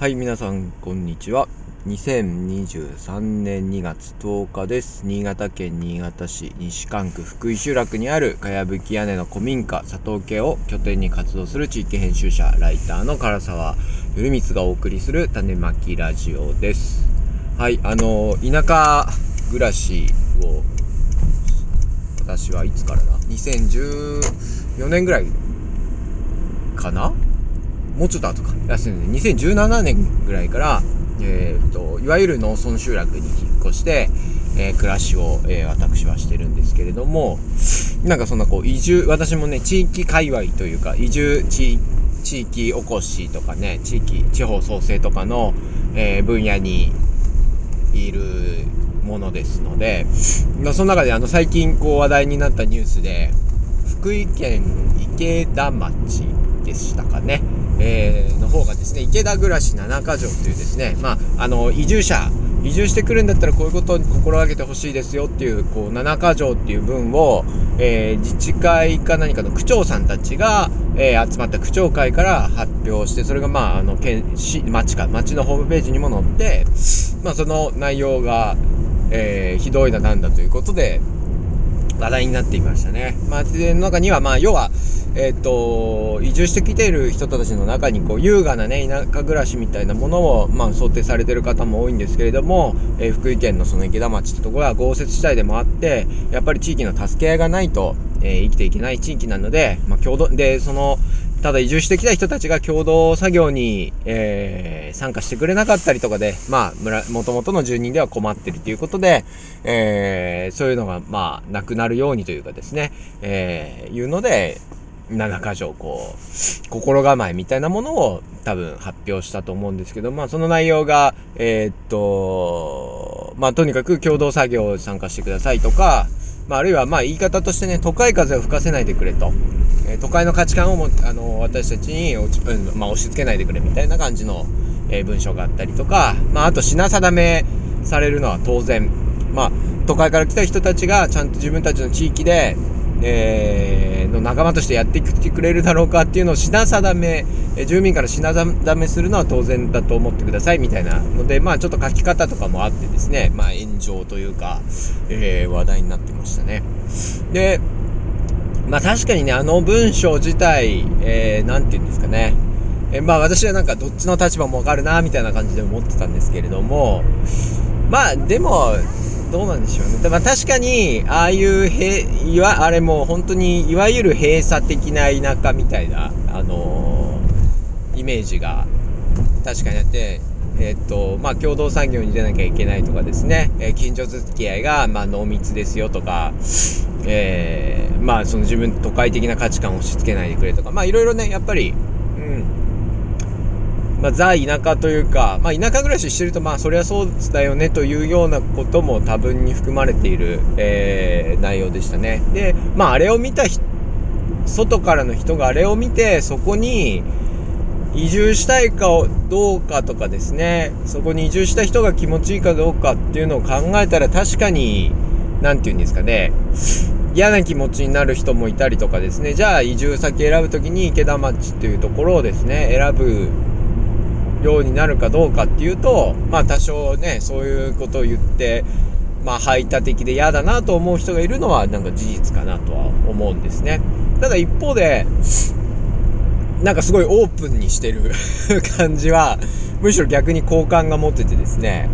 はい、皆さん、こんにちは。2023年2月10日です。新潟県新潟市西館区福井集落にあるかやぶき屋根の古民家佐藤家を拠点に活動する地域編集者、ライターの唐沢ゆるみつがお送りする種まきラジオです。はい、あの、田舎暮らしを私はいつからだ ?2014 年ぐらいかな？もうちょっと後か。いやすみません2017年ぐらいから、えー、と、いわゆる農村集落に引っ越して、えー暮らしを、えー私はしてるんですけれども、なんかそんなこう、移住、私もね、地域界隈というか、移住地、地域おこしとかね、地域、地方創生とかの、えー分野にいるものですので、まあ、その中であの最近こう話題になったニュースで福井県池田町でしたかね、えーの方がですね池田暮らし七か条というですねまああの移住者移住してくるんだったらこういうことを心がけてほしいですよっていうこう七か条っていう文を、えー自治会か何かの区長さんたちが、えー集まった区長会から発表してそれがまああの県市町か町のホームページにも載ってまあその内容が、えーひどいだなんだということで話題になっていましたね。まあ、での中には、まあ、要は、えっ、と、移住してきている人たちの中に、こう、優雅なね、田舎暮らしみたいなものを、まあ、想定されている方も多いんですけれども、えー福井県のその池田町ってところは豪雪地帯でもあって、やっぱり地域の助け合いがないと、えー生きていけない地域なので、まあ、共同、で、その、ただ移住してきた人たちが共同作業に、えー参加してくれなかったりとかで、まあ、村、もともとの住人では困ってるということで、えーそういうのが、まあ、なくなるようにというかですね、えーいうので、七か条、こう、心構えみたいなものを多分発表したと思うんですけど、まあ、その内容が、えーっと、まあ、とにかく共同作業を参加してくださいとか、まあ、あるいは、まあ、言い方としてね、都会風を吹かせないでくれと。えー都会の価値観をもあの私たちに、うんまあ、押し付けないでくれみたいな感じの、えー文章があったりとか、まあ、あと品定めされるのは当然、まあ、都会から来た人たちがちゃんと自分たちの地域で、えーの仲間としてやってきてくれるだろうかっていうのを品定め、え住民から品定めするのは当然だと思ってくださいみたいなので、まあちょっと書き方とかもあってですね、まあ炎上というか、えー話題になってましたね。で、まあ確かにね、あの文章自体、えー、なんて言うんですかね。えまあ私はなんかどっちの立場もわかるな、みたいな感じで思ってたんですけれども、まあでも、どうなんでしょうね。まあ確かに、ああいうへ、いわ、あれも本当に、いわゆる閉鎖的な田舎みたいな、あのーイメージが確かにあって、えっと、まあ、共同産業に出なきゃいけないとかですね、えー近所付き合いが、まあ、濃密ですよとか、えーまあ、その自分都会的な価値観を押し付けないでくれとか、まあ、いろいろね、やっぱり、うん、まあ、ザ田舎というか、まあ、田舎暮らししてると、まあ、そりゃそうだよねというようなことも多分に含まれている、えー内容でしたね。で、まあ、あれを見た人外からの人があれを見て、そこに移住したいかどうかとかですね、そこに移住した人が気持ちいいかどうかっていうのを考えたら確かに、なんて言うんですかね、嫌な気持ちになる人もいたりとかですね、じゃあ移住先選ぶときに池田町っていうところをですね、選ぶようになるかどうかっていうと、まあ多少ね、そういうことを言って、まあ排他的で嫌だなと思う人がいるのはなんか事実かなとは思うんですね。ただ一方で、なんかすごいオープンにしてる 感じは、むしろ逆に好感が持っててですね、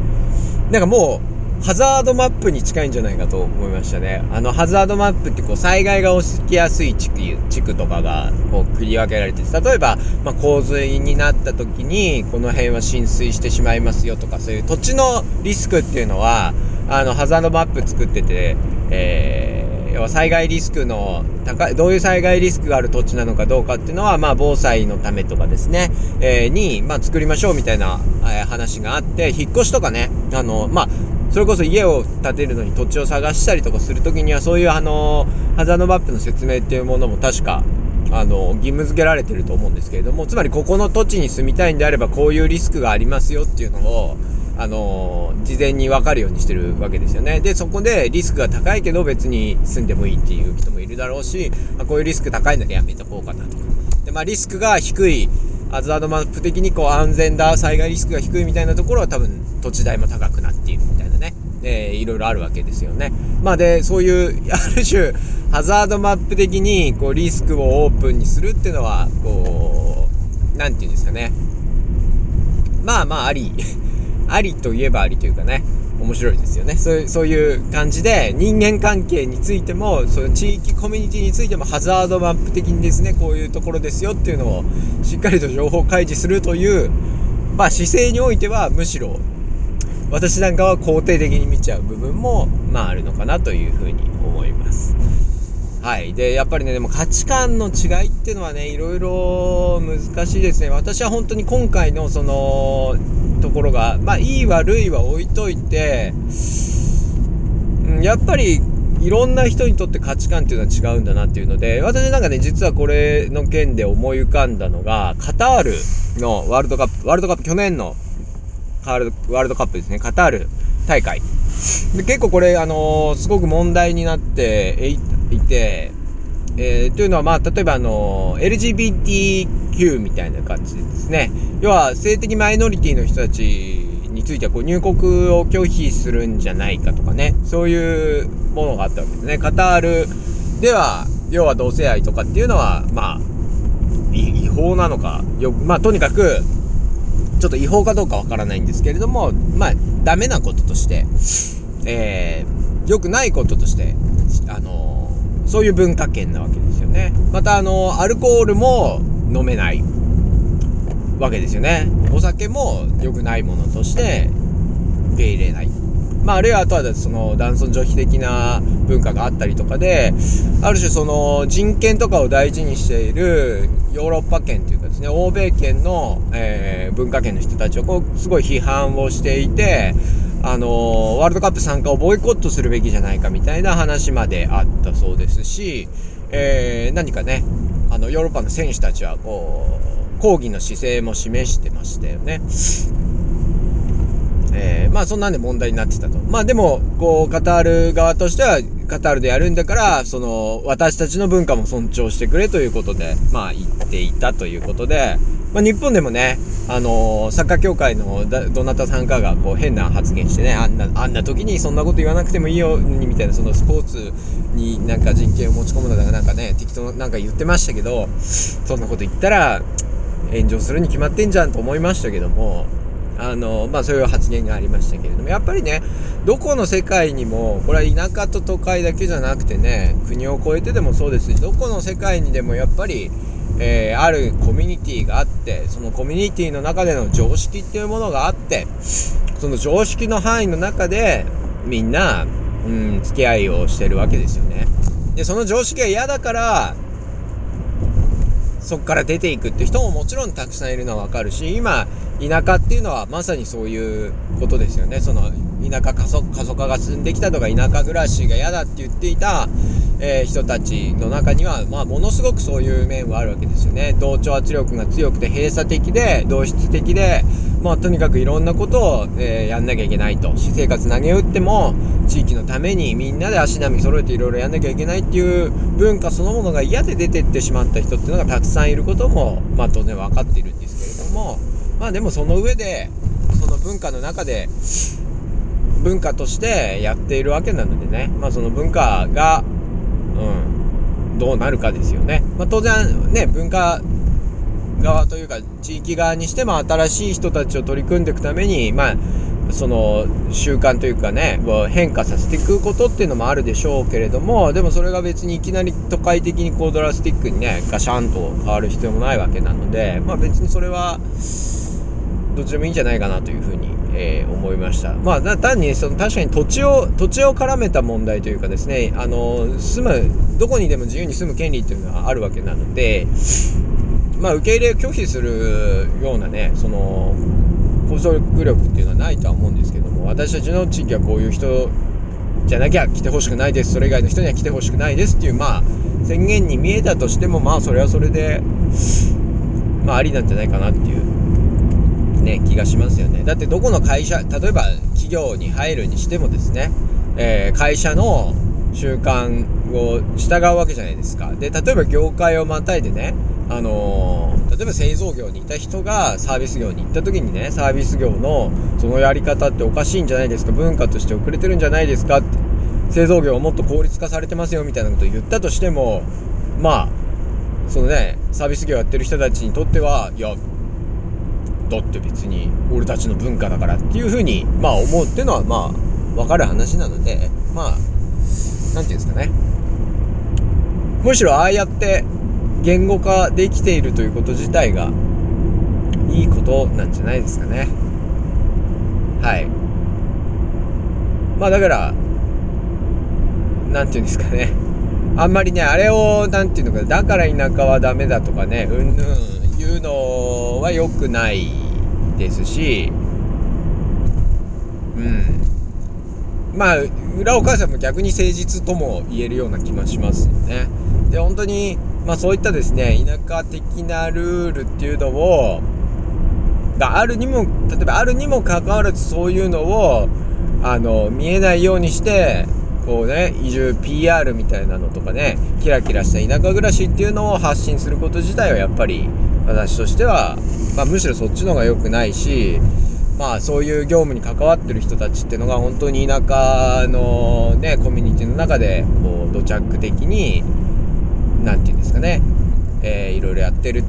なんかもう、ハザードマップに近いんじゃないかと思いましたね。あの、ハザードマップってこう、災害が起きやすい地区、地区とかが、こう、繰り分けられてて、例えば、まあ、洪水になった時に、この辺は浸水してしまいますよとか、そういう土地のリスクっていうのは、あの、ハザードマップ作ってて、えー要は災害リスクの高い、どういう災害リスクがある土地なのかどうかっていうのは、まあ、防災のためとかですね、えーに、まあ、作りましょうみたいな、えー話があって、引っ越しとかね、あの、まあ、それこそ家を建てるのに土地を探したりとかするときには、そういうあの、ハザードマップの説明っていうものも確か、あの、義務付けられてると思うんですけれども、つまりここの土地に住みたいんであれば、こういうリスクがありますよっていうのを、あの事前に分かるようにしてるわけですよね。で、そこでリスクが高いけど別に住んでもいいっていう人もいるだろうし、あこういうリスク高いのでやめとこうかなとか。で、まあリスクが低い、ハザードマップ的にこう安全だ災害リスクが低いみたいなところは多分土地代も高くなっているみたいなね、えー、いろいろあるわけですよね。まあでそういう ある種ハザードマップ的にこうリスクをオープンにするっていうのはこう何て言うんですかねまあまあありありといえばありというかね面白いですよねそういうそういう感じで人間関係についてもそういう地域コミュニティについてもハザードマップ的にですねこういうところですよっていうのをしっかりと情報開示するという、まあ、姿勢においてはむしろ私なんかは肯定的に見ちゃう部分もまああるのかなというふうに思います。はい。で、やっぱりね、でも価値観の違いっていうのはね、いろいろ難しいですね。私は本当に今回のその、ところが、まあ、いい悪いは置いといて、やっぱり、いろんな人にとって価値観っていうのは違うんだなっていうので、私なんかね、実はこれの件で思い浮かんだのが、カタールのワールドカップ、ワールドカップ去年のワールドカップですね、カタール大会。で結構これ、あのー、すごく問題になっていて、えー、というのは、まあ、例えば、あの、LGBTQ みたいな感じでですね、要は性的マイノリティの人たちについてはこう入国を拒否するんじゃないかとかね、そういうものがあったわけですね。カタールでは、要は同性愛とかっていうのは、まあ、違法なのか、よまあ、とにかく、ちょっと違法かどうかわからないんですけれども、まあ、ダメなこととして、えー、良くないこととして、あのそういう文化圏なわけですよね。また、あの、アルコールも飲めないわけですよね。お酒も良くないものとして受け入れない。まあ、あるいはあとはその男尊女卑的な文化があったりとかで、ある種その人権とかを大事にしているヨーロッパ圏というかですね、欧米圏の、えー、文化圏の人たちをこうすごい批判をしていて、あの、ワールドカップ参加をボイコットするべきじゃないかみたいな話まであったそうですし、えー、何かね、あの、ヨーロッパの選手たちは、こう、抗議の姿勢も示してましたよね。えー、まあそんなんで問題になってたと。まあでも、こう、カタール側としては、カタールでやるんだから、その、私たちの文化も尊重してくれということで、まあ言っていたということで、まあ、日本でもね、あのー、サッカー協会のどなたさんかがこう変な発言してね、あんな、あんな時にそんなこと言わなくてもいいよにみたいな、そのスポーツになんか人権を持ち込むのだかなんかね、適当なんか言ってましたけど、そんなこと言ったら炎上するに決まってんじゃんと思いましたけども、あのまあそういう発言がありましたけれどもやっぱりねどこの世界にもこれは田舎と都会だけじゃなくてね国を越えてでもそうですしどこの世界にでもやっぱりえー、あるコミュニティがあってそのコミュニティの中での常識っていうものがあってその常識の範囲の中でみんな、うん、付き合いをしてるわけですよね。でその常識が嫌だからそこから出ていくって人ももちろんたくさんいるのはわかるし今田舎っていうのはまさにそういうことですよねその田舎過疎過疎化が進んできたとか田舎暮らしが嫌だって言っていた、えー、人たちの中には、まあ、ものすごくそういう面はあるわけですよね。同調圧力が強くて閉鎖的で同質的でまあとにかくいろんなことを、えー、やんなきゃいけないと。私生活投げ打っても地域のためにみんなで足並み揃えていろいろやんなきゃいけないっていう文化そのものが嫌で出てってしまった人っていうのがたくさんいることもまあ当然分かっているんですけれども。まあでもその上でその文化の中で文化としてやっているわけなのでね、まあ、その文化が、うん、どうなるかですよね。まあ、当然ね文化側というか地域側にしても新しい人たちを取り組んでいくためにまあその習慣というかね変化させていくことっていうのもあるでしょうけれどもでもそれが別にいきなり都会的にこうドラスティックにねガシャンと変わる必要もないわけなのでまあ別にそれはどっちでもいいんじゃないかなというふうに、えー、思いました。まあ単にその確かに土地を土地を絡めた問題というかですねあの住むどこにでも自由に住む権利っていうのはあるわけなのでまあ受け入れを拒否するようなねその拘束力っていうのはないとは思うんですけども私たちの地域はこういう人じゃなきゃ来てほしくないですそれ以外の人には来てほしくないですっていうまあ宣言に見えたとしてもまあそれはそれでまあありなんじゃないかなっていうね気がしますよね。だってどこの会社例えば企業に入るにしてもですね、えー、会社の習慣を従うわけじゃないですか。で例えば業界をまたいでねあのー、例えば製造業にいた人がサービス業に行った時にねサービス業のそのやり方っておかしいんじゃないですか。文化として遅れてるんじゃないですかって。製造業はもっと効率化されてますよみたいなことを言ったとしてもまあそのねサービス業やってる人たちにとってはいやだって別に俺たちの文化だからっていうふうにまあ思うっていうのはまあ分かる話なのでまあ何て言うんですかね。むしろああやって言語化できているということ自体がいいことなんじゃないですかね。はい。まあだから何て言うんですかね。あんまりねあれを何て言うのかだから田舎はダメだとかねうんぬん言うのは良くないですしうん。まあ裏お母さんも逆に誠実とも言えるような気もしますね。で本当にまあそういったですね田舎的なルールっていうのをがあるにも例えばあるにもかかわらずそういうのをあの見えないようにしてこうね移住 PR みたいなのとかねキラキラした田舎暮らしっていうのを発信すること自体はやっぱり私としては、まあ、むしろそっちの方が良くないしまあそういう業務に関わってる人たちっていうのが本当に田舎のねコミュニティの中でこう土着的に何て言うんですかね、えー、いろいろやってる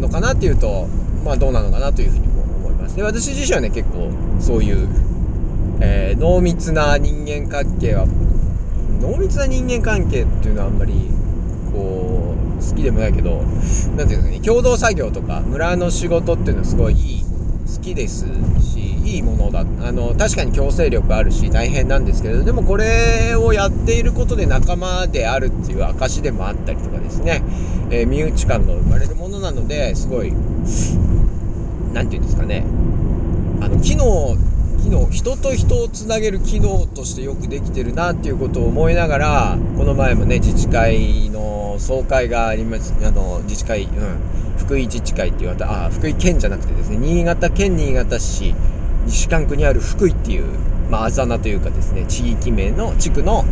のかなっていうとまあどうなのかなというふうにも思います。で私自身はね結構そういう、えー、濃密な人間関係は濃密な人間関係っていうのはあんまりこう好きでもないけど何て言うんですかね共同作業とか村の仕事っていうのはすごいいい好きですしいいものだあの確かに強制力あるし大変なんですけどでもこれをやっていることで仲間であるっていう証でもあったりとかですね、えー、身内感が生まれるものなのですごい何て言うんですかね。あの機能機能人と人をつなげる機能としてよくできてるなっていうことを思いながらこの前もね自治会の総会があります。あの自治会、うん、福井自治会っていうあ福井県じゃなくてですね。新潟県新潟市。西関区にある福井っていう、まあ、ざなというかですね。地域名の地区の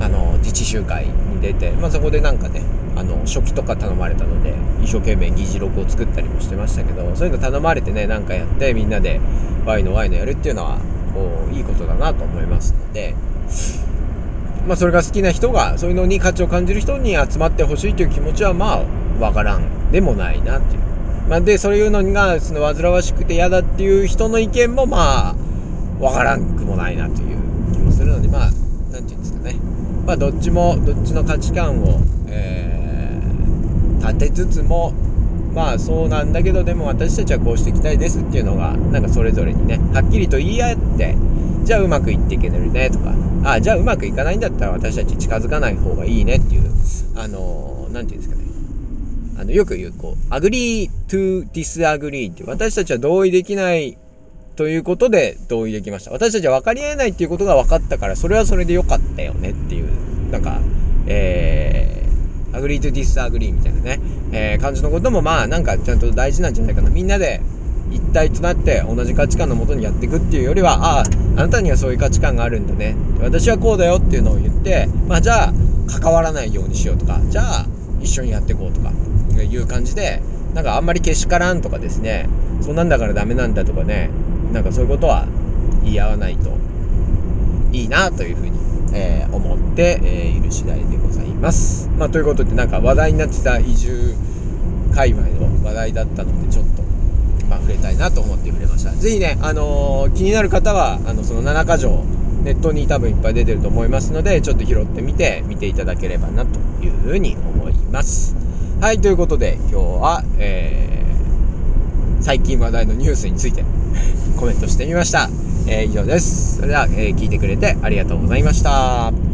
あの自治集会に出て、まあ、そこでなんかねあの初期とか頼まれたので一生懸命議事録を作ったりもしてましたけどそういうの頼まれてねなんかやってみんなでワイのワイのやるっていうのはこういいことだなと思いますので。まあ、それが好きな人がそういうのに価値を感じる人に集まってほしいという気持ちはまあわからんでもないなっていう。まあ、でそういうのがその煩わしくて嫌だっていう人の意見もまあ分からんくもないなという気もするのでまあ何て言うんですかね。まあどっちもどっちの価値観を、えー、立てつつもまあそうなんだけどでも私たちはこうしていきたいですっていうのがなんかそれぞれにねはっきりと言い合ってじゃあうまくいっていけるねとかああじゃあうまくいかないんだったら私たち近づかない方がいいねっていうあの何、ー、て言うんですかねあの、よく言う、こう、agree to disagree って、私たちは同意できないということで同意できました。私たちは分かり合えないっていうことが分かったから、それはそれで良かったよねっていう、なんか、えー、agree to disagree みたいなね、えー、感じのことも、まあ、なんかちゃんと大事なんじゃないかな。みんなで一体となって同じ価値観のもとにやっていくっていうよりは、ああ、あなたにはそういう価値観があるんだね。私はこうだよっていうのを言って、まあ、じゃあ、関わらないようにしようとか、じゃあ、一緒にやっていこうとか。いう感じでなんかあんまりけしからんとかですねそんなんだからダメなんだとかねなんかそういうことは言い合わないといいなというふうに、えー、思って、えー、いる次第でございます。まあ、ということでなんか話題になってた移住界隈の話題だったのでちょっと、まあ、触れたいなと思って触れました。是非ね、あのー、気になる方はあのその7か条ネットに多分いっぱい出てると思いますのでちょっと拾ってみて見ていただければなというふうに思います。はい、ということで今日は、えー、最近話題のニュースについてコメントしてみました。えー、以上です。それでは、え、聞いてくれてありがとうございました。